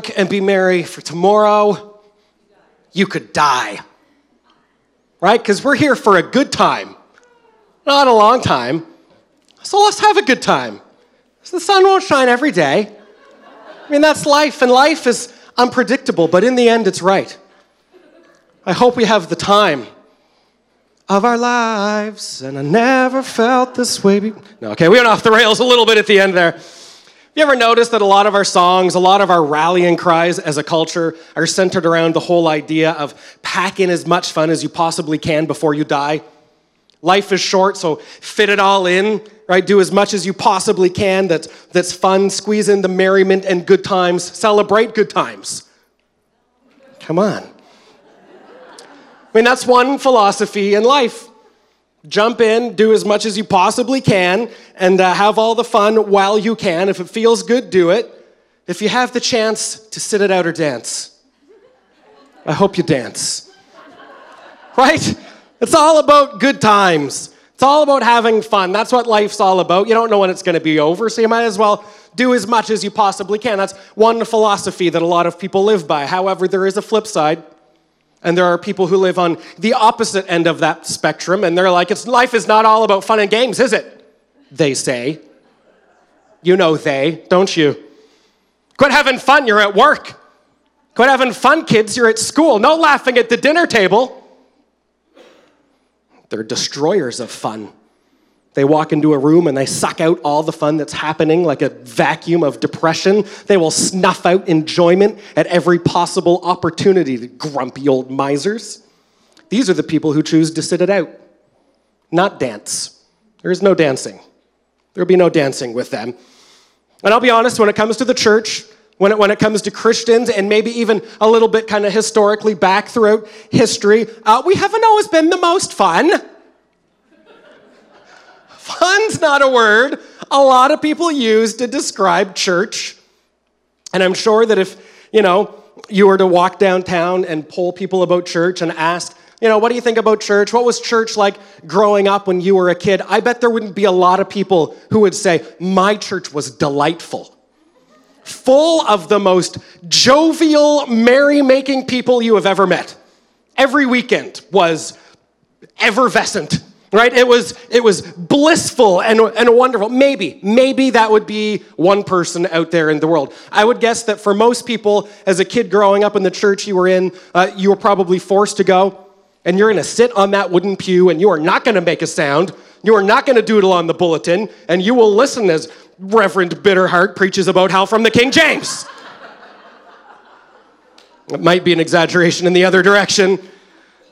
drink, and be merry, for tomorrow you could die. Right? Because we're here for a good time, not a long time. So let's have a good time. So the sun won't shine every day. I mean, that's life, and life is unpredictable, but in the end, it's right. I hope we have the time of our lives, and I never felt this way. Be- no, okay, we went off the rails a little bit at the end there. You ever notice that a lot of our songs, a lot of our rallying cries as a culture are centered around the whole idea of pack in as much fun as you possibly can before you die? Life is short, so fit it all in, right? Do as much as you possibly can that's, that's fun. Squeeze in the merriment and good times. Celebrate good times. Come on. I mean, that's one philosophy in life. Jump in, do as much as you possibly can, and uh, have all the fun while you can. If it feels good, do it. If you have the chance to sit it out or dance, I hope you dance. Right? It's all about good times. It's all about having fun. That's what life's all about. You don't know when it's going to be over, so you might as well do as much as you possibly can. That's one philosophy that a lot of people live by. However, there is a flip side. And there are people who live on the opposite end of that spectrum, and they're like, it's, life is not all about fun and games, is it? They say. You know they, don't you? Quit having fun, you're at work. Quit having fun, kids, you're at school. No laughing at the dinner table. They're destroyers of fun. They walk into a room and they suck out all the fun that's happening like a vacuum of depression. They will snuff out enjoyment at every possible opportunity, the grumpy old misers. These are the people who choose to sit it out, not dance. There is no dancing. There'll be no dancing with them. And I'll be honest, when it comes to the church, when it, when it comes to Christians, and maybe even a little bit kind of historically back throughout history, uh, we haven't always been the most fun. Fun's not a word a lot of people use to describe church. And I'm sure that if, you know, you were to walk downtown and poll people about church and ask, you know, what do you think about church? What was church like growing up when you were a kid? I bet there wouldn't be a lot of people who would say, my church was delightful. Full of the most jovial, merry making people you have ever met. Every weekend was effervescent right? It was it was blissful and, and wonderful. Maybe maybe that would be one person out there in the world. I would guess that for most people as a kid growing up in the church you were in uh, you were probably forced to go and you're going to sit on that wooden pew and you are not going to make a sound. You are not going to doodle on the bulletin and you will listen as reverend bitterheart preaches about hell from the king james. It might be an exaggeration in the other direction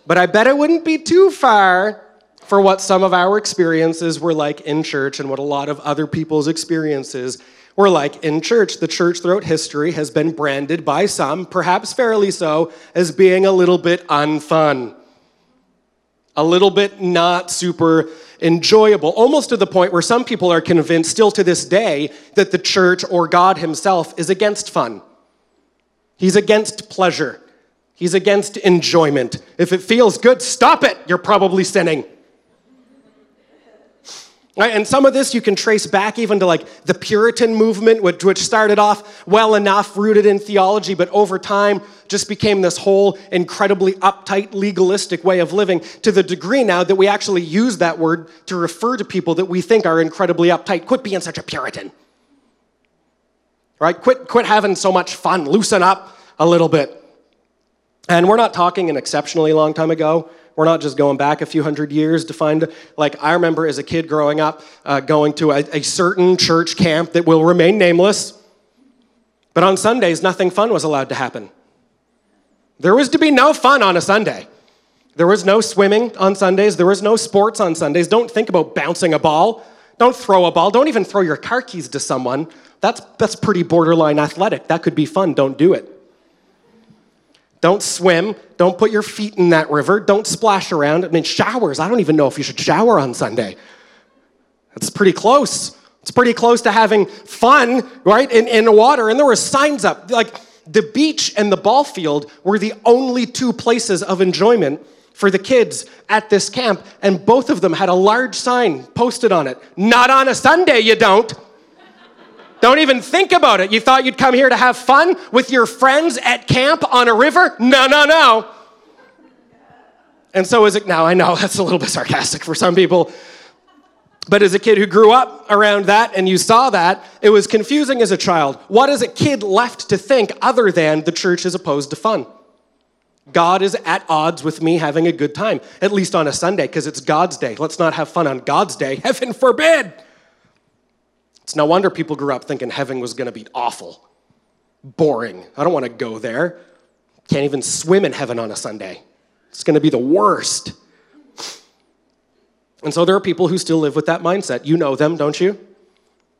but i bet it wouldn't be too far for what some of our experiences were like in church and what a lot of other people's experiences were like in church. The church throughout history has been branded by some, perhaps fairly so, as being a little bit unfun, a little bit not super enjoyable, almost to the point where some people are convinced, still to this day, that the church or God Himself is against fun. He's against pleasure. He's against enjoyment. If it feels good, stop it. You're probably sinning. Right? And some of this you can trace back even to like the Puritan movement, which, which started off well enough rooted in theology, but over time just became this whole incredibly uptight, legalistic way of living to the degree now that we actually use that word to refer to people that we think are incredibly uptight. Quit being such a Puritan. Right? Quit, quit having so much fun. Loosen up a little bit. And we're not talking an exceptionally long time ago. We're not just going back a few hundred years to find, like, I remember as a kid growing up uh, going to a, a certain church camp that will remain nameless. But on Sundays, nothing fun was allowed to happen. There was to be no fun on a Sunday. There was no swimming on Sundays. There was no sports on Sundays. Don't think about bouncing a ball. Don't throw a ball. Don't even throw your car keys to someone. That's, that's pretty borderline athletic. That could be fun. Don't do it. Don't swim. Don't put your feet in that river. Don't splash around. I mean, showers. I don't even know if you should shower on Sunday. That's pretty close. It's pretty close to having fun, right, in, in the water. And there were signs up. Like the beach and the ball field were the only two places of enjoyment for the kids at this camp. And both of them had a large sign posted on it Not on a Sunday, you don't. Don't even think about it. You thought you'd come here to have fun with your friends at camp on a river? No, no, no. And so is it now. I know that's a little bit sarcastic for some people. But as a kid who grew up around that and you saw that, it was confusing as a child. What is a kid left to think other than the church is opposed to fun? God is at odds with me having a good time, at least on a Sunday, because it's God's day. Let's not have fun on God's day. Heaven forbid. It's no wonder people grew up thinking heaven was going to be awful, boring. I don't want to go there. Can't even swim in heaven on a Sunday. It's going to be the worst. And so there are people who still live with that mindset. You know them, don't you?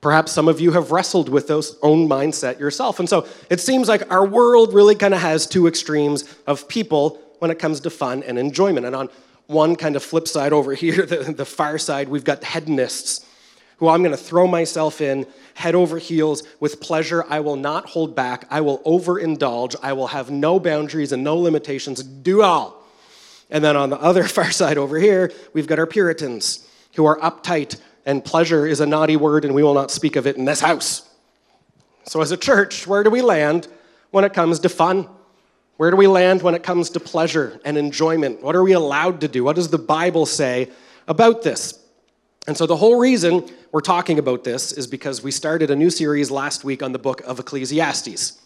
Perhaps some of you have wrestled with those own mindset yourself. And so it seems like our world really kind of has two extremes of people when it comes to fun and enjoyment. And on one kind of flip side over here, the, the far side, we've got hedonists who I'm going to throw myself in head over heels with pleasure. I will not hold back. I will overindulge. I will have no boundaries and no limitations. Do all. And then on the other far side over here, we've got our Puritans who are uptight, and pleasure is a naughty word, and we will not speak of it in this house. So, as a church, where do we land when it comes to fun? Where do we land when it comes to pleasure and enjoyment? What are we allowed to do? What does the Bible say about this? And so, the whole reason we're talking about this is because we started a new series last week on the book of Ecclesiastes.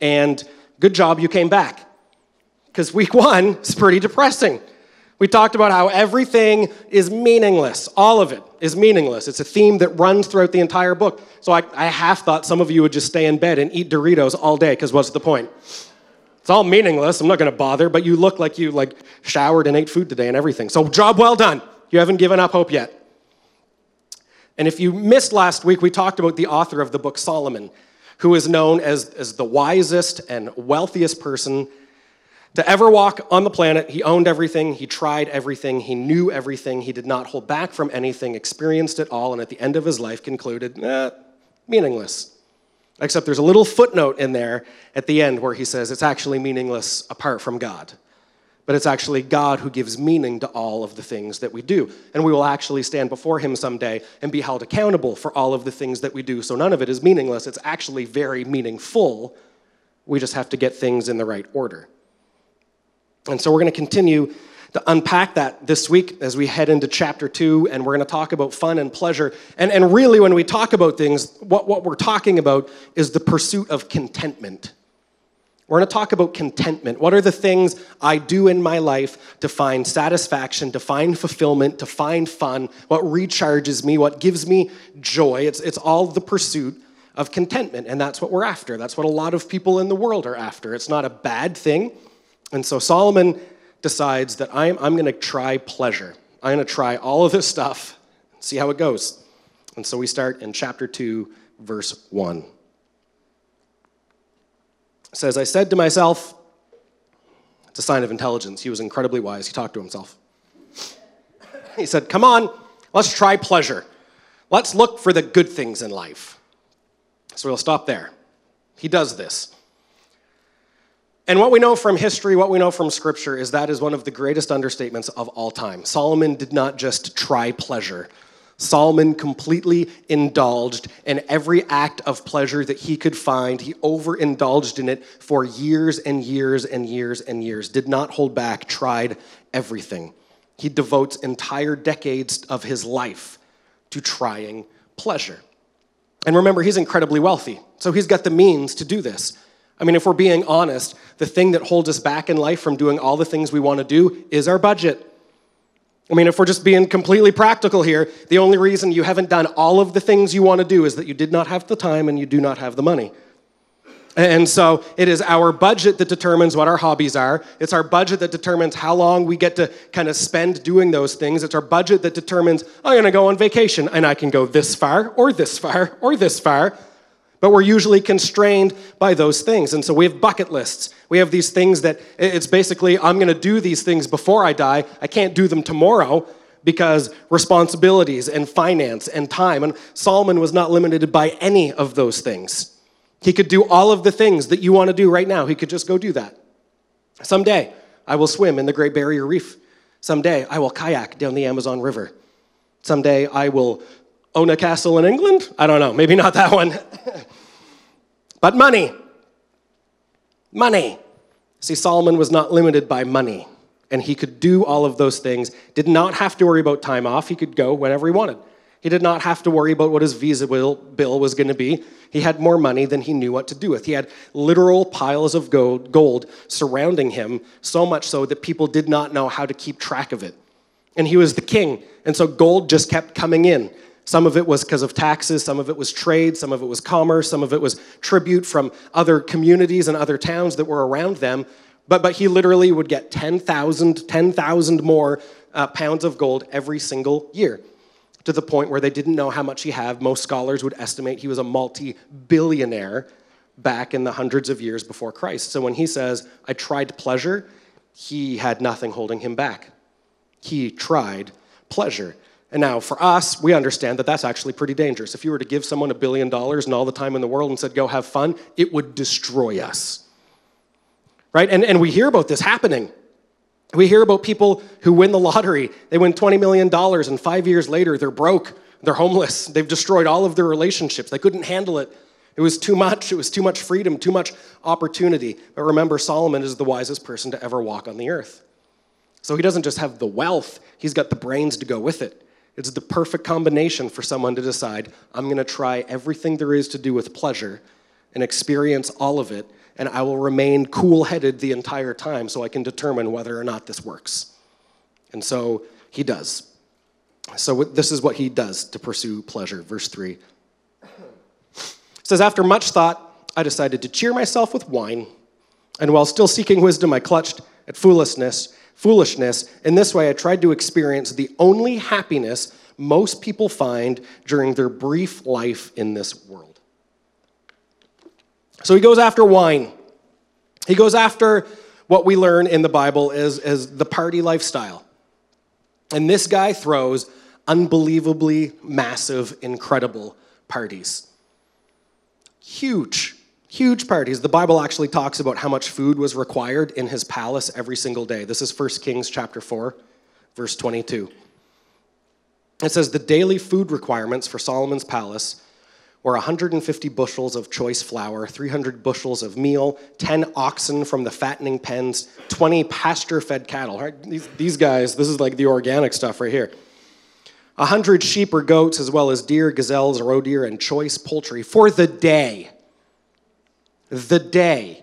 And good job you came back, because week one is pretty depressing. We talked about how everything is meaningless. All of it is meaningless. It's a theme that runs throughout the entire book. So I, I half thought some of you would just stay in bed and eat Doritos all day, because what's the point? It's all meaningless. I'm not going to bother, but you look like you like showered and ate food today and everything. So job well done. You haven't given up hope yet. And if you missed last week, we talked about the author of the book, Solomon, who is known as, as the wisest and wealthiest person to ever walk on the planet. He owned everything, he tried everything, he knew everything, he did not hold back from anything, experienced it all, and at the end of his life concluded, eh, meaningless. Except there's a little footnote in there at the end where he says it's actually meaningless apart from God but it's actually God who gives meaning to all of the things that we do. And we will actually stand before Him someday and be held accountable for all of the things that we do. So none of it is meaningless, it's actually very meaningful. We just have to get things in the right order. And so we're going to continue to unpack that this week as we head into chapter two, and we're going to talk about fun and pleasure. And, and really, when we talk about things, what, what we're talking about is the pursuit of contentment. We're going to talk about contentment. What are the things I do in my life to find satisfaction, to find fulfillment, to find fun? What recharges me? What gives me joy? It's, it's all the pursuit of contentment, and that's what we're after. That's what a lot of people in the world are after. It's not a bad thing. And so Solomon decides that I'm, I'm going to try pleasure. I'm going to try all of this stuff, see how it goes. And so we start in chapter 2, verse 1 says, I said to myself, it's a sign of intelligence. He was incredibly wise. He talked to himself. He said, Come on, let's try pleasure. Let's look for the good things in life. So we'll stop there. He does this. And what we know from history, what we know from scripture, is that is one of the greatest understatements of all time. Solomon did not just try pleasure, Solomon completely indulged in every act of pleasure that he could find. He overindulged in it for years and years and years and years, did not hold back, tried everything. He devotes entire decades of his life to trying pleasure. And remember, he's incredibly wealthy, so he's got the means to do this. I mean, if we're being honest, the thing that holds us back in life from doing all the things we want to do is our budget. I mean, if we're just being completely practical here, the only reason you haven't done all of the things you want to do is that you did not have the time and you do not have the money. And so it is our budget that determines what our hobbies are. It's our budget that determines how long we get to kind of spend doing those things. It's our budget that determines, I'm going to go on vacation and I can go this far or this far or this far. But we're usually constrained by those things. And so we have bucket lists. We have these things that it's basically, I'm going to do these things before I die. I can't do them tomorrow because responsibilities and finance and time. And Solomon was not limited by any of those things. He could do all of the things that you want to do right now. He could just go do that. Someday, I will swim in the Great Barrier Reef. Someday, I will kayak down the Amazon River. Someday, I will own a castle in England? I don't know, maybe not that one. but money. Money. See, Solomon was not limited by money, and he could do all of those things, did not have to worry about time off. He could go whenever he wanted. He did not have to worry about what his visa bill was going to be. He had more money than he knew what to do with. He had literal piles of gold surrounding him, so much so that people did not know how to keep track of it. And he was the king, and so gold just kept coming in. Some of it was because of taxes, some of it was trade, some of it was commerce, some of it was tribute from other communities and other towns that were around them. But, but he literally would get 10,000 10,000 more uh, pounds of gold every single year to the point where they didn't know how much he had. Most scholars would estimate he was a multi billionaire back in the hundreds of years before Christ. So when he says, I tried pleasure, he had nothing holding him back. He tried pleasure. And now, for us, we understand that that's actually pretty dangerous. If you were to give someone a billion dollars and all the time in the world and said, go have fun, it would destroy us. Right? And, and we hear about this happening. We hear about people who win the lottery. They win $20 million, and five years later, they're broke, they're homeless, they've destroyed all of their relationships. They couldn't handle it. It was too much. It was too much freedom, too much opportunity. But remember, Solomon is the wisest person to ever walk on the earth. So he doesn't just have the wealth, he's got the brains to go with it. It's the perfect combination for someone to decide I'm going to try everything there is to do with pleasure and experience all of it and I will remain cool headed the entire time so I can determine whether or not this works. And so he does. So this is what he does to pursue pleasure. Verse 3 it says, After much thought, I decided to cheer myself with wine, and while still seeking wisdom, I clutched at foolishness. Foolishness. In this way, I tried to experience the only happiness most people find during their brief life in this world. So he goes after wine. He goes after what we learn in the Bible as, as the party lifestyle. And this guy throws unbelievably massive, incredible parties. Huge, huge parties. The Bible actually talks about how much food was required in his palace every single day. This is 1 Kings chapter 4, verse 22. It says the daily food requirements for Solomon's palace or 150 bushels of choice flour, 300 bushels of meal, 10 oxen from the fattening pens, 20 pasture fed cattle. Right? These, these guys, this is like the organic stuff right here. 100 sheep or goats, as well as deer, gazelles, roe deer, and choice poultry for the day. The day.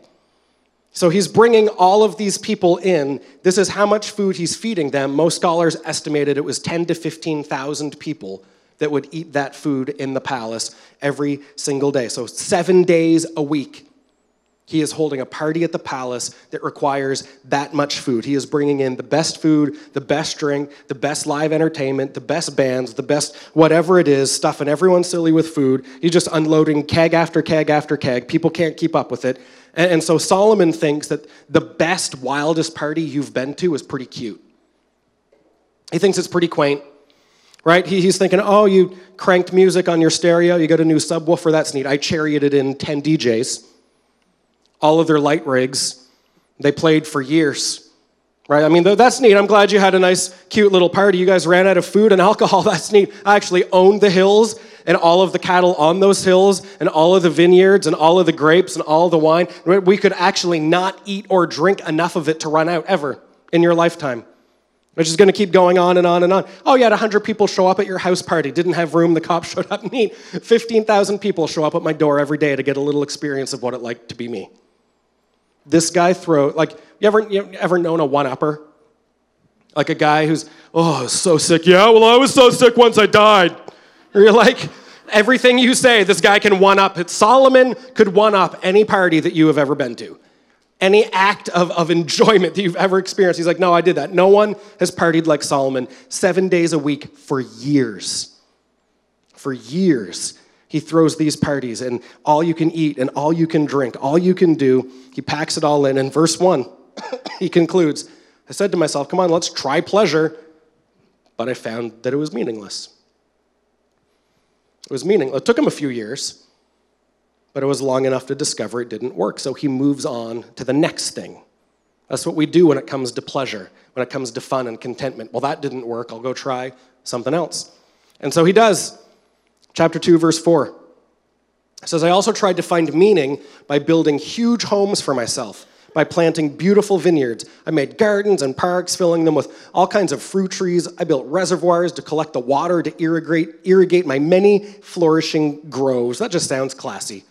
So he's bringing all of these people in. This is how much food he's feeding them. Most scholars estimated it was 10 to 15,000 people that would eat that food in the palace every single day. So, seven days a week, he is holding a party at the palace that requires that much food. He is bringing in the best food, the best drink, the best live entertainment, the best bands, the best whatever it is, stuffing everyone silly with food. He's just unloading keg after keg after keg. People can't keep up with it. And, so Solomon thinks that the best, wildest party you've been to is pretty cute. He thinks it's pretty quaint right? He, he's thinking, oh, you cranked music on your stereo, you got a new subwoofer, that's neat. I charioted in 10 DJs, all of their light rigs. They played for years, right? I mean, that's neat. I'm glad you had a nice, cute little party. You guys ran out of food and alcohol. That's neat. I actually owned the hills and all of the cattle on those hills and all of the vineyards and all of the grapes and all the wine. We could actually not eat or drink enough of it to run out ever in your lifetime. Which is going to keep going on and on and on. Oh, you had 100 people show up at your house party, didn't have room, the cops showed up. Neat. 15,000 people show up at my door every day to get a little experience of what it like to be me. This guy throw like you ever you ever known a one-upper? Like a guy who's, oh, so sick. Yeah, well, I was so sick once I died. Or you're like, everything you say, this guy can one up. Solomon could one up any party that you have ever been to any act of, of enjoyment that you've ever experienced. He's like, no, I did that. No one has partied like Solomon seven days a week for years. For years. He throws these parties, and all you can eat, and all you can drink, all you can do, he packs it all in. In verse one, he concludes I said to myself, come on, let's try pleasure. But I found that it was meaningless. It was meaningless. It took him a few years but it was long enough to discover it didn't work. So he moves on to the next thing. That's what we do when it comes to pleasure, when it comes to fun and contentment. Well, that didn't work. I'll go try something else. And so he does. Chapter 2, verse 4. It says, I also tried to find meaning by building huge homes for myself, by planting beautiful vineyards. I made gardens and parks, filling them with all kinds of fruit trees. I built reservoirs to collect the water to irrigate, irrigate my many flourishing groves. That just sounds classy.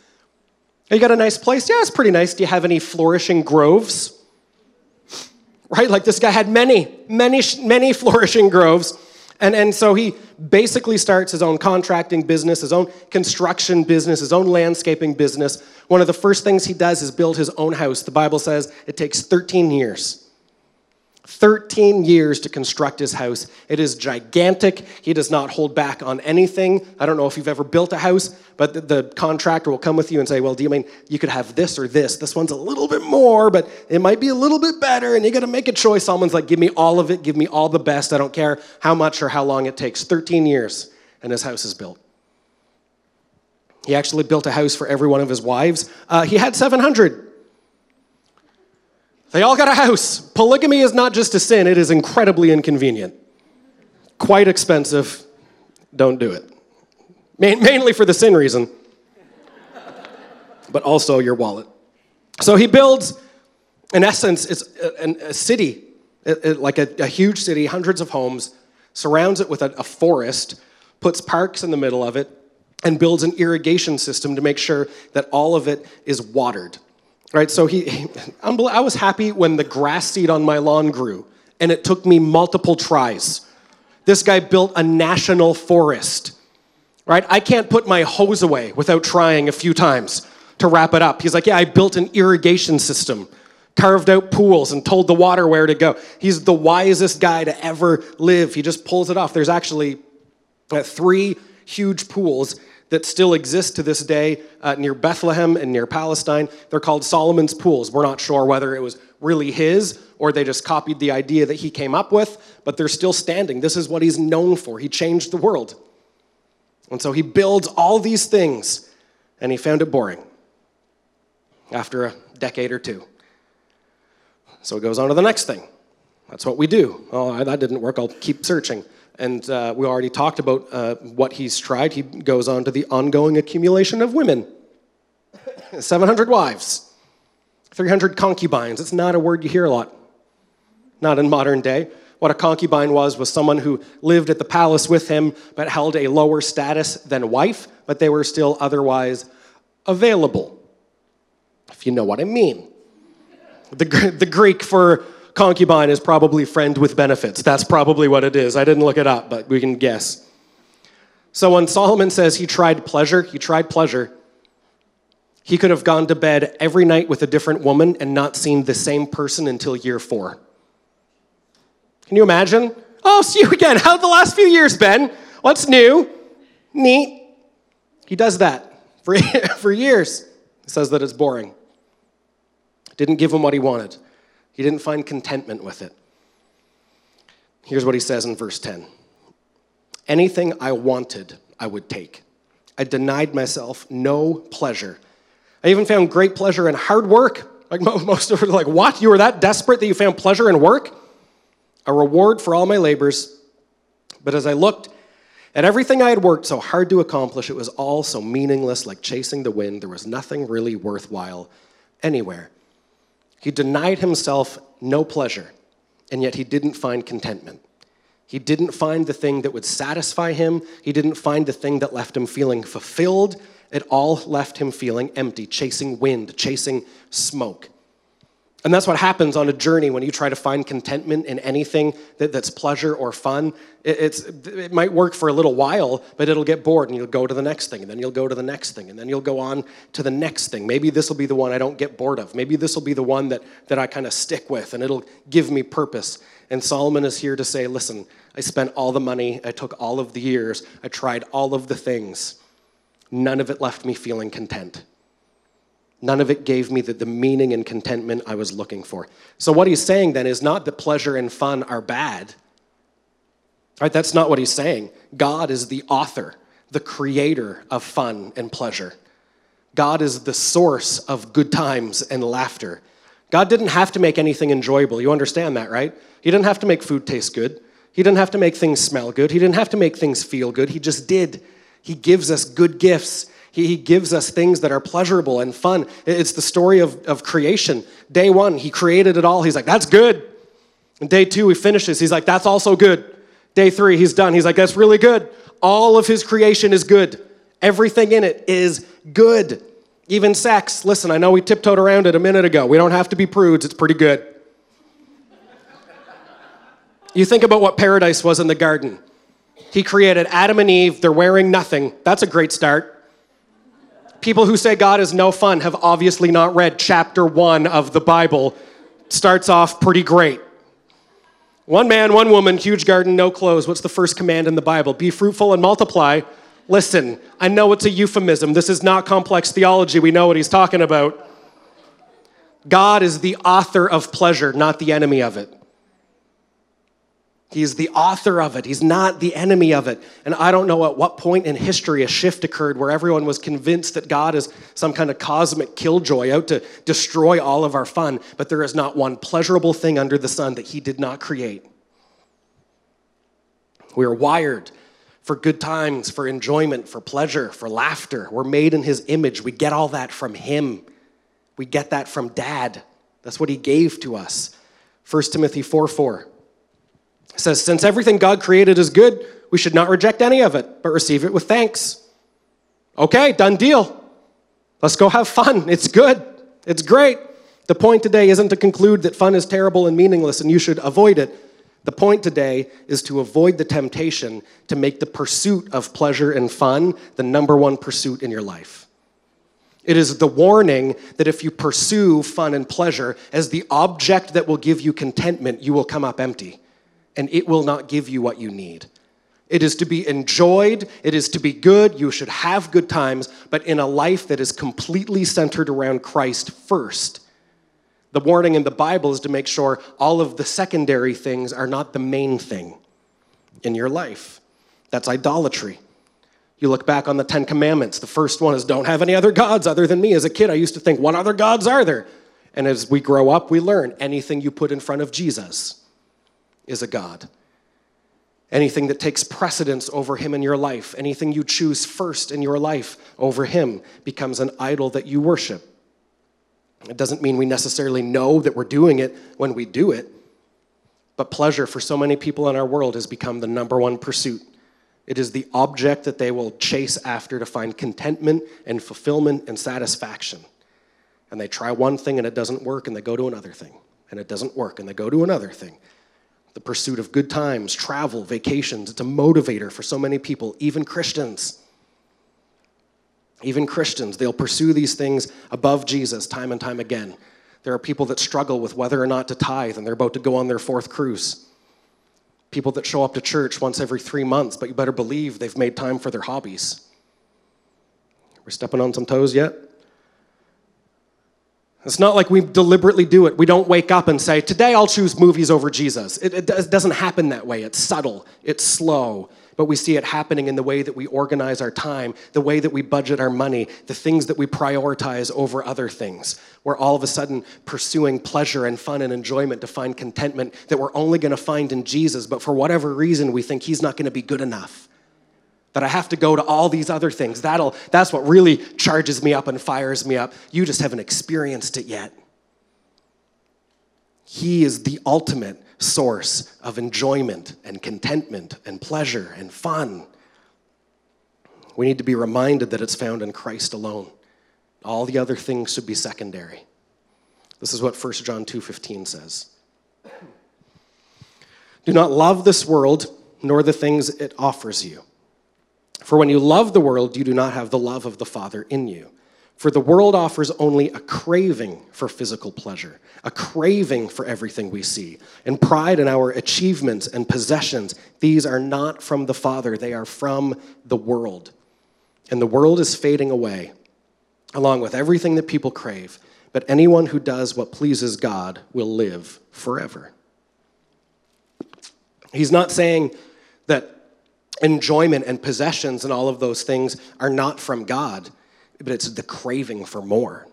You got a nice place? Yeah, it's pretty nice. Do you have any flourishing groves? Right? Like this guy had many, many, many flourishing groves. And, and so he basically starts his own contracting business, his own construction business, his own landscaping business. One of the first things he does is build his own house. The Bible says it takes 13 years. 13 years to construct his house. It is gigantic. He does not hold back on anything. I don't know if you've ever built a house, but the, the, contractor will come with you and say, Well, do you mean you could have this or this? This one's a little bit more, but it might be a little bit better, and you got to make a choice. Someone's like, Give me all of it, give me all the best. I don't care how much or how long it takes. 13 years, and his house is built. He actually built a house for every one of his wives. Uh, he had 700. They all got a house. Polygamy is not just a sin, it is incredibly inconvenient. Quite expensive. Don't do it. mainly for the sin reason, but also your wallet. So he builds, in essence, it's a, a city, like a, a, huge city, hundreds of homes, surrounds it with a, a forest, puts parks in the middle of it, and builds an irrigation system to make sure that all of it is watered. Right, so he, I was happy when the grass seed on my lawn grew, and it took me multiple tries. This guy built a national forest. Right, I can't put my hose away without trying a few times to wrap it up. He's like, yeah, I built an irrigation system, carved out pools, and told the water where to go. He's the wisest guy to ever live. He just pulls it off. There's actually uh, three huge pools that still exist to this day uh, near Bethlehem and near Palestine. They're called Solomon's Pools. We're not sure whether it was really his or they just copied the idea that he came up with, but they're still standing. This is what he's known for. He changed the world. And so he builds all these things, and he found it boring after a decade or two. So he goes on to the next thing. That's what we do. Oh, that didn't work. I'll keep searching. And uh, we already talked about uh, what he's tried. He goes on to the ongoing accumulation of women 700 wives, 300 concubines. It's not a word you hear a lot, not in modern day. What a concubine was was someone who lived at the palace with him but held a lower status than wife, but they were still otherwise available, if you know what I mean. The, the Greek for concubine is probably friend with benefits. That's probably what it is. I didn't look it up, but we can guess. So when Solomon says he tried pleasure, he tried pleasure. He could have gone to bed every night with a different woman and not seen the same person until year four. Can you imagine? Oh, see you again. How'd the last few years been? What's new? Neat. He does that for, for years. He says that it's boring. Didn't give him what he wanted. He didn't find contentment with it. Here's what he says in verse 10 Anything I wanted, I would take. I denied myself no pleasure. I even found great pleasure in hard work. Like most of it, like, what? You were that desperate that you found pleasure in work? A reward for all my labors. But as I looked at everything I had worked so hard to accomplish, it was all so meaningless, like chasing the wind. There was nothing really worthwhile anywhere. He denied himself no pleasure, and yet he didn't find contentment. He didn't find the thing that would satisfy him. He didn't find the thing that left him feeling fulfilled. It all left him feeling empty, chasing wind, chasing smoke. And that's what happens on a journey when you try to find contentment in anything that, that's pleasure or fun. It, it's, it might work for a little while, but it'll get bored and you'll go to the next thing, and then you'll go to the next thing, and then you'll go on to the next thing. Maybe this will be the one I don't get bored of. Maybe this will be the one that, that I kind of stick with and it'll give me purpose. And Solomon is here to say, listen, I spent all the money, I took all of the years, I tried all of the things. None of it left me feeling content. None of it gave me the, the meaning and contentment I was looking for. So, what he's saying then is not that pleasure and fun are bad. Right? That's not what he's saying. God is the author, the creator of fun and pleasure. God is the source of good times and laughter. God didn't have to make anything enjoyable. You understand that, right? He didn't have to make food taste good. He didn't have to make things smell good. He didn't have to make things feel good. He just did. He gives us good gifts. He, he gives us things that are pleasurable and fun. It's the story of, of creation. Day one, he created it all. He's like, that's good. And day two, he finishes. He's like, that's also good. Day three, he's done. He's like, that's really good. All of his creation is good. Everything in it is good. Even sex. Listen, I know we tiptoed around it a minute ago. We don't have to be prudes, it's pretty good. you think about what paradise was in the garden. He created Adam and Eve, they're wearing nothing. That's a great start. People who say God is no fun have obviously not read chapter one of the Bible. Starts off pretty great. One man, one woman, huge garden, no clothes. What's the first command in the Bible? Be fruitful and multiply. Listen, I know it's a euphemism. This is not complex theology. We know what he's talking about. God is the author of pleasure, not the enemy of it. He's the author of it. He's not the enemy of it. And I don't know at what point in history a shift occurred where everyone was convinced that God is some kind of cosmic killjoy out to destroy all of our fun, but there is not one pleasurable thing under the sun that He did not create. We are wired for good times, for enjoyment, for pleasure, for laughter. We're made in His image. We get all that from Him. We get that from Dad. That's what He gave to us. 1 Timothy 4 4 says, Since everything God created is good, we should not reject any of it, but receive it with thanks. Okay, done deal. Let's go have fun. It's good. It's great. The point today isn't to conclude that fun is terrible and meaningless and you should avoid it. The point today is to avoid the temptation to make the pursuit of pleasure and fun the number one pursuit in your life. It is the warning that if you pursue fun and pleasure as the object that will give you contentment, you will come up empty and it will not give you what you need. It is to be enjoyed, it is to be good, you should have good times, but in a life that is completely centered around Christ first the warning in the Bible is to make sure all of the secondary things are not the main thing in your life. That's idolatry. You look back on the Ten Commandments. The first one is don't have any other gods other than me. As a kid, I used to think, what other gods are there? And as we grow up, we learn anything you put in front of Jesus is a God. Anything that takes precedence over him in your life, anything you choose first in your life over him, becomes an idol that you worship. It doesn't mean we necessarily know that we're doing it when we do it, but pleasure for so many people in our world has become the number one pursuit. It is the object that they will chase after to find contentment and fulfillment and satisfaction. And they try one thing and it doesn't work, and they go to another thing, and it doesn't work, and they go to another thing. The pursuit of good times, travel, vacations, it's a motivator for so many people, even Christians. Even Christians, they'll pursue these things above Jesus time and time again. There are people that struggle with whether or not to tithe, and they're about to go on their fourth cruise. People that show up to church once every three months, but you better believe they've made time for their hobbies. We're stepping on some toes yet? It's not like we deliberately do it. We don't wake up and say, Today I'll choose movies over Jesus. It, it, doesn't happen that way. It's subtle, it's slow, but we see it happening in the way that we organize our time, the way that we budget our money, the things that we prioritize over other things. We're all of a sudden pursuing pleasure and fun and enjoyment to find contentment that we're only going to find in Jesus, but for whatever reason, we think He's not going to be good enough. That I have to go to all these other things. That'll, that's what really charges me up and fires me up. You just haven't experienced it yet. He is the ultimate source of enjoyment and contentment and pleasure and fun. We need to be reminded that it's found in Christ alone. All the other things should be secondary. This is what 1 John 2:15 says. Do not love this world nor the things it offers you. For when you love the world, you do not have the love of the Father in you. For the world offers only a craving for physical pleasure, a craving for everything we see, and pride in our achievements and possessions. These are not from the Father, they are from the world. And the world is fading away, along with everything that people crave. But anyone who does what pleases God will live forever. He's not saying that enjoyment and possessions and all of those things are not from God but it's the craving for more.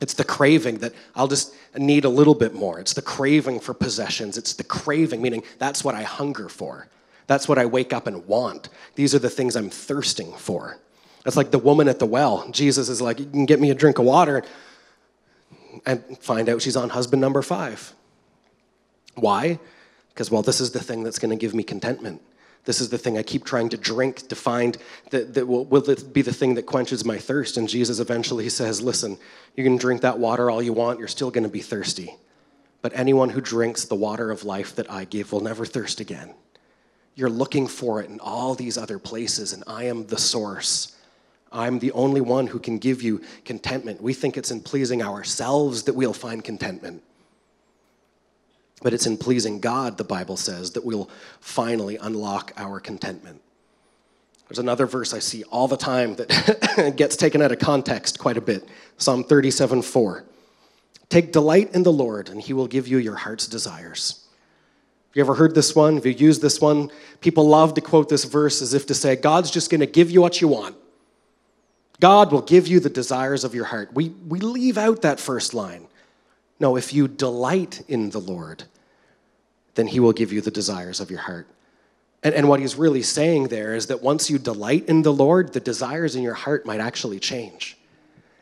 It's the craving that I'll just need a little bit more. It's the craving for possessions. It's the craving, meaning that's what I hunger for. That's what I wake up and want. These are the things I'm thirsting for. That's like the woman at the well. Jesus is like, You can get me a drink of water and find out she's on husband number five. Why? Because, well, this is the thing that's going to give me contentment. This is the thing I keep trying to drink to find that, that will, will be the thing that quenches my thirst. And Jesus eventually says, Listen, you can drink that water all you want, you're still going to be thirsty. But anyone who drinks the water of life that I give will never thirst again. You're looking for it in all these other places, and I am the source. I'm the only one who can give you contentment. We think it's in pleasing ourselves that we'll find contentment. But it's in pleasing God, the Bible says, that we'll finally unlock our contentment. There's another verse I see all the time that gets taken out of context quite a bit Psalm 37 4. Take delight in the Lord, and he will give you your heart's desires. Have you ever heard this one? Have you used this one? People love to quote this verse as if to say, God's just going to give you what you want. God will give you the desires of your heart. We, we leave out that first line. No, if you delight in the Lord, then he will give you the desires of your heart. And, and what he's really saying there is that once you delight in the Lord, the desires in your heart might actually change.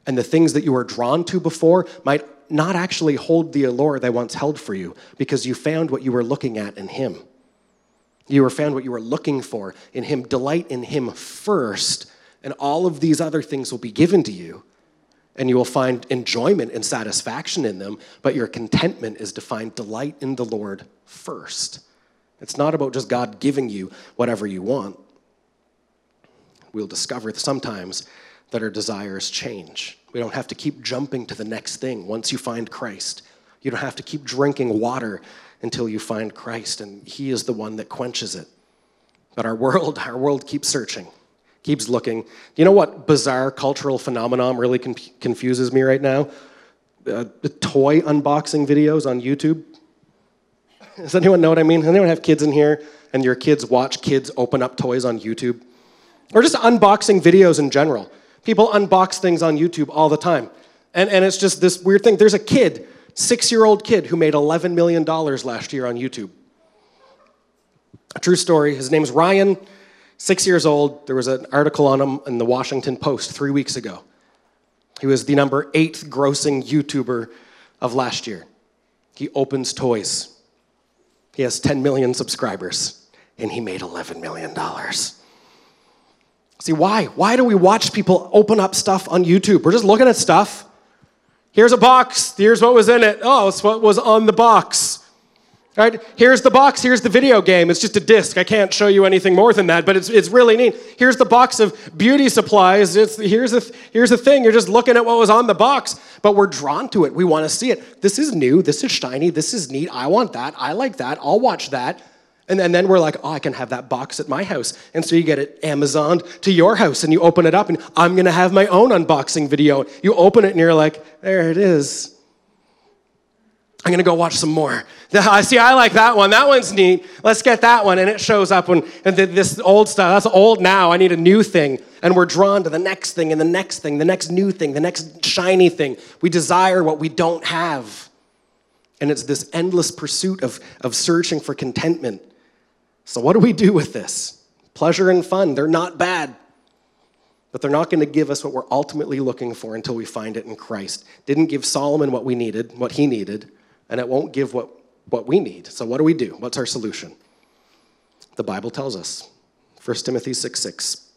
And the things that you were drawn to before might not actually hold the allure they once held for you because you found what you were looking at in him. You were found what you were looking for in him. Delight in him first, and all of these other things will be given to you and you will find enjoyment and satisfaction in them, but your contentment is to find delight in the Lord first. It's not about just God giving you whatever you want. We'll discover sometimes that our desires change. We don't have to keep jumping to the next thing once you find Christ. You don't have to keep drinking water until you find Christ, and He is the one that quenches it. But our world, our world keeps searching keeps looking. You know what bizarre cultural phenomenon really confuses me right now? Uh, the toy unboxing videos on YouTube. Does anyone know what I mean? Anyone have kids in here and your kids watch kids open up toys on YouTube? Or just unboxing videos in general. People unbox things on YouTube all the time. And, and it's just this weird thing. There's a kid, six year old kid, who made $11 million last year on YouTube. A true story. His name's Ryan six years old. There was an article on him in the Washington Post three weeks ago. He was the number eighth grossing YouTuber of last year. He opens toys. He has 10 million subscribers, and he made $11 million. See, why? Why do we watch people open up stuff on YouTube? We're just looking at stuff. Here's a box. Here's what was in it. Oh, it's what was on the box. Right? Here's the box, here's the video game. It's just a disc. I can't show you anything more than that, but it's, it's really neat. Here's the box of beauty supplies. It's, here's, the, here's the thing. You're just looking at what was on the box, but we're drawn to it. We want to see it. This is new. This is shiny. This is neat. I want that. I like that. I'll watch that. And and then we're like, oh, I can have that box at my house. And so you get it Amazon to your house and you open it up and I'm going to have my own unboxing video. You open it and you're like, there it is. I'm gonna go watch some more. I see, I like that one. That one's neat. Let's get that one. And it shows up when and this old stuff, that's old now. I need a new thing. And we're drawn to the next thing and the next thing, the next new thing, the next shiny thing. We desire what we don't have. And it's this endless pursuit of, of searching for contentment. So, what do we do with this? Pleasure and fun, they're not bad. But they're not going to give us what we're ultimately looking for until we find it in Christ. Didn't give Solomon what we needed, what he needed and it won't give what, what we need. So, what do we do? What's our solution? The Bible tells us 1 Timothy 6 6.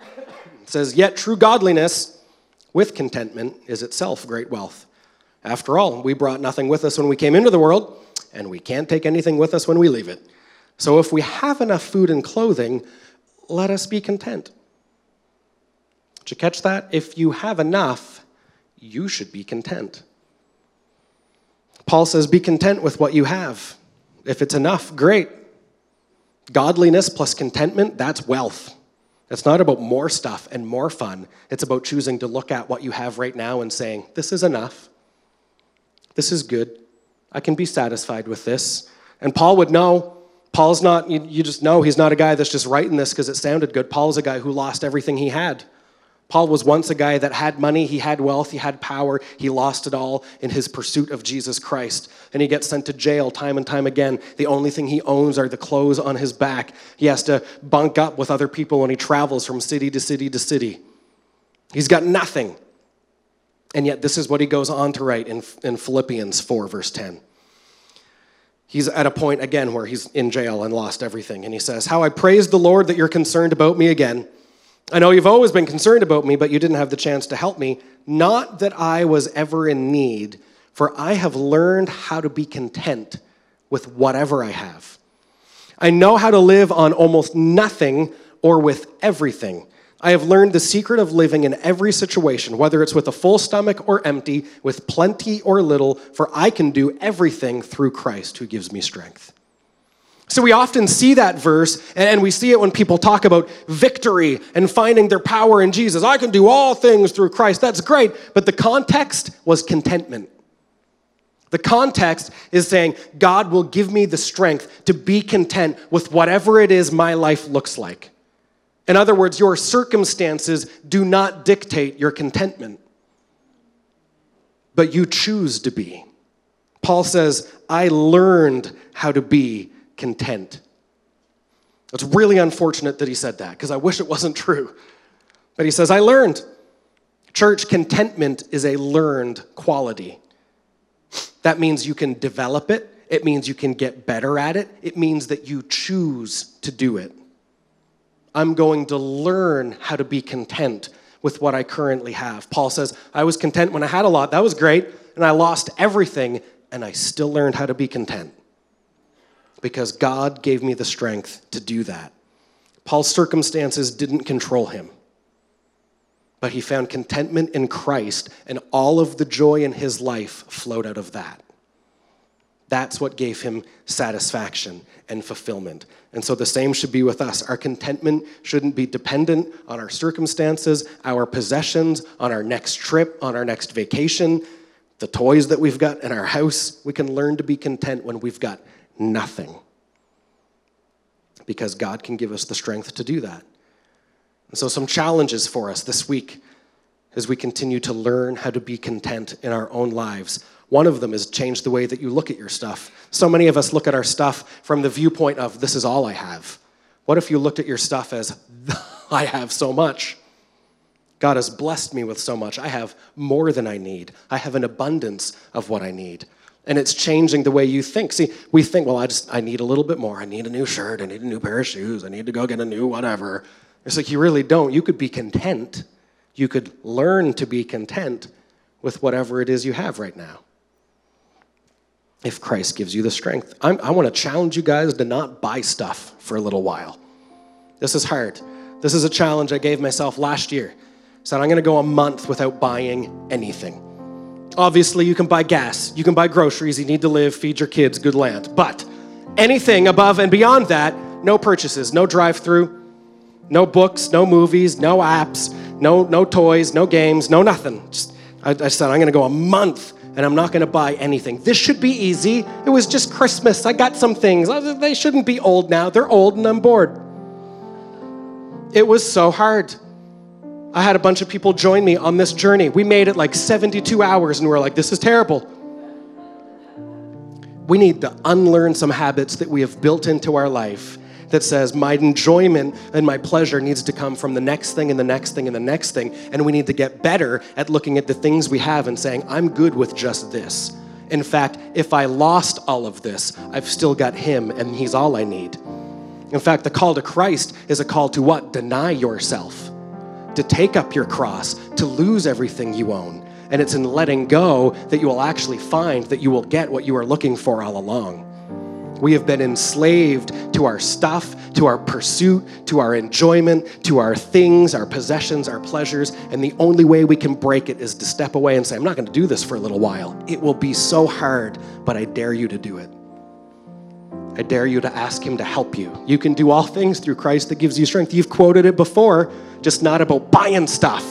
It says, Yet true godliness with contentment is itself great wealth. After all, we brought nothing with us when we came into the world, and we can't take anything with us when we leave it. So if we have enough food and clothing, let us be content. Did you catch that? If you have enough, you should be content. Paul says, Be content with what you have. If it's enough, great. Godliness plus contentment, that's wealth. It's not about more stuff and more fun. It's about choosing to look at what you have right now and saying, This is enough. This is good. I can be satisfied with this. And Paul would know. Paul's not, you, you just know he's not a guy that's just writing this because it sounded good. Paul's a guy who lost everything he had. Paul was once a guy that had money, he had wealth, he had power, he lost it all in his pursuit of Jesus Christ. And he gets sent to jail time and time again. The only thing he owns are the clothes on his back. He has to bunk up with other people when he travels from city to city to city. He's got nothing. And yet, this is what he goes on to write in, in Philippians 4, verse 10. He's at a point again where he's in jail and lost everything. And he says, How I praise the Lord that you're concerned about me again. I know you've always been concerned about me, but you didn't have the chance to help me. Not that I was ever in need, for I have learned how to be content with whatever I have. I know how to live on almost nothing or with everything. I have learned the secret of living in every situation, whether it's with a full stomach or empty, with plenty or little, for I can do everything through Christ who gives me strength. So we often see that verse, and we see it when people talk about victory and finding their power in Jesus. I can do all things through Christ. That's great. But the context was contentment. The context is saying, God will give me the strength to be content with whatever it is my life looks like. In other words, your circumstances do not dictate your contentment, but you choose to be. Paul says, I learned how to be content. It's really unfortunate that he said that because I wish it wasn't true. But he says, I learned. Church, contentment is a learned quality. That means you can develop it, it means you can get better at it, it means that you choose to do it. I'm going to learn how to be content with what I currently have. Paul says, I was content when I had a lot. That was great. And I lost everything, and I still learned how to be content because God gave me the strength to do that. Paul's circumstances didn't control him, but he found contentment in Christ, and all of the joy in his life flowed out of that. That's what gave him satisfaction and fulfillment. And so the same should be with us. Our contentment shouldn't be dependent on our circumstances, our possessions, on our next trip, on our next vacation, the toys that we've got in our house. We can learn to be content when we've got nothing. Because God can give us the strength to do that. And so, some challenges for us this week as we continue to learn how to be content in our own lives. One of them is change the way that you look at your stuff. So many of us look at our stuff from the viewpoint of, this is all I have. What if you looked at your stuff as, I have so much? God has blessed me with so much. I have more than I need. I have an abundance of what I need and it's changing the way you think. See we think well i just i need a little bit more. I need a new shirt. I need a new pair of shoes. I need to go get a new whatever. It's like you really don't. You could be content. You could learn to be content with whatever it is you have right now. If christ gives you the strength. I'm, i want to challenge you guys to not buy stuff for a little while. This is hard. This is a challenge i gave myself last year. Said i'm going to go a month without buying anything Obviously, you can buy gas, you can buy groceries, you need to live, feed your kids, good land. But anything above and beyond that, no purchases, no drive through, no books, no movies, no apps, no, no toys, no games, no nothing. Just, I, I said, I'm going to go a month and I'm not going to buy anything. This should be easy. It was just Christmas. I got some things. They shouldn't be old now. They're old and I'm bored. It was so hard. I had a bunch of people join me on this journey. We made it like 72 hours and we are like, this is terrible. We need to unlearn some habits that we have built into our life that says my enjoyment and my pleasure needs to come from the next thing and the next thing and the next thing. And we need to get better at looking at the things we have and saying, I'm good with just this. In fact, if I lost all of this, I've still got Him and He's all I need. In fact, the call to Christ is a call to what? Deny yourself to take up your cross, to lose everything you own. And it's in letting go that you will actually find that you will get what you are looking for all along. We have been enslaved to our stuff, to our pursuit, to our enjoyment, to our things, our possessions, our pleasures. And the only way we can break it is to step away and say, I'm not going to do this for a little while. It will be so hard, but I dare you to do it. I dare you to ask Him to help you. You can do all things through Christ that gives you strength. You've quoted it before, just not about buying stuff.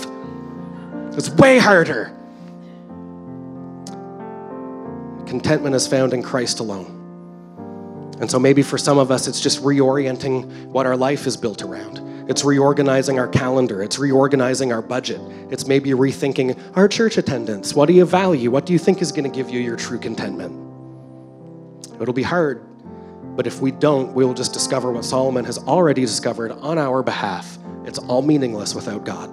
It's way harder. Contentment is found in Christ alone. And so maybe for some of us, it's just reorienting what our life is built around. It's reorganizing our calendar. It's reorganizing our budget. It's maybe rethinking our church attendance. What do you value? What do you think is going to give you your true contentment? It'll be hard, but if we don't, we will just discover what Solomon has already discovered on our behalf. It's all meaningless without God.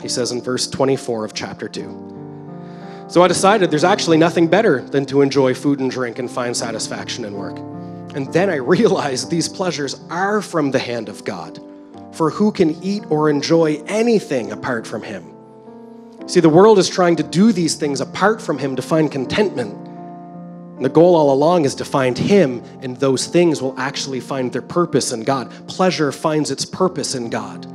He says in verse 24 of chapter 2. So I decided there's actually nothing better than to enjoy food and drink and find satisfaction in work. And then I realized these pleasures are from the hand of God. For who can eat or enjoy anything apart from Him? See, the world is trying to do these things apart from Him to find contentment. The goal all along is to find Him, and those things will actually find their purpose in God. Pleasure finds its purpose in God,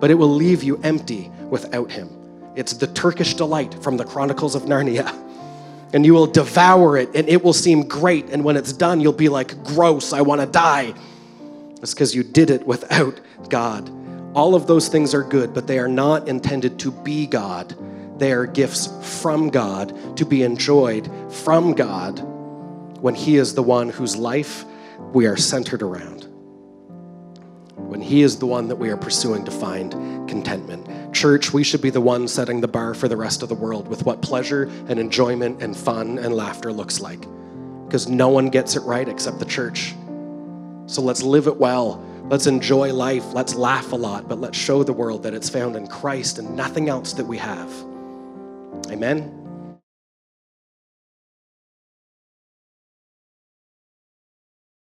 but it will leave you empty without Him. It's the Turkish delight from the Chronicles of Narnia and you will devour it and it will seem great. And when it's done, you'll be like, gross, I want to die. It's because you did it without God. All of those things are good, but they are not intended to be God. They are gifts from God to be enjoyed from God when He is the one whose life we are centered around. When He is the one that we are pursuing to find contentment. Church, we should be the ones setting the bar for the rest of the world with what pleasure and enjoyment and fun and laughter looks like. Because no one gets it right except the church. So let's live it well. Let's enjoy life. Let's laugh a lot, but let's show the world that it's found in Christ and nothing else that we have. Amen.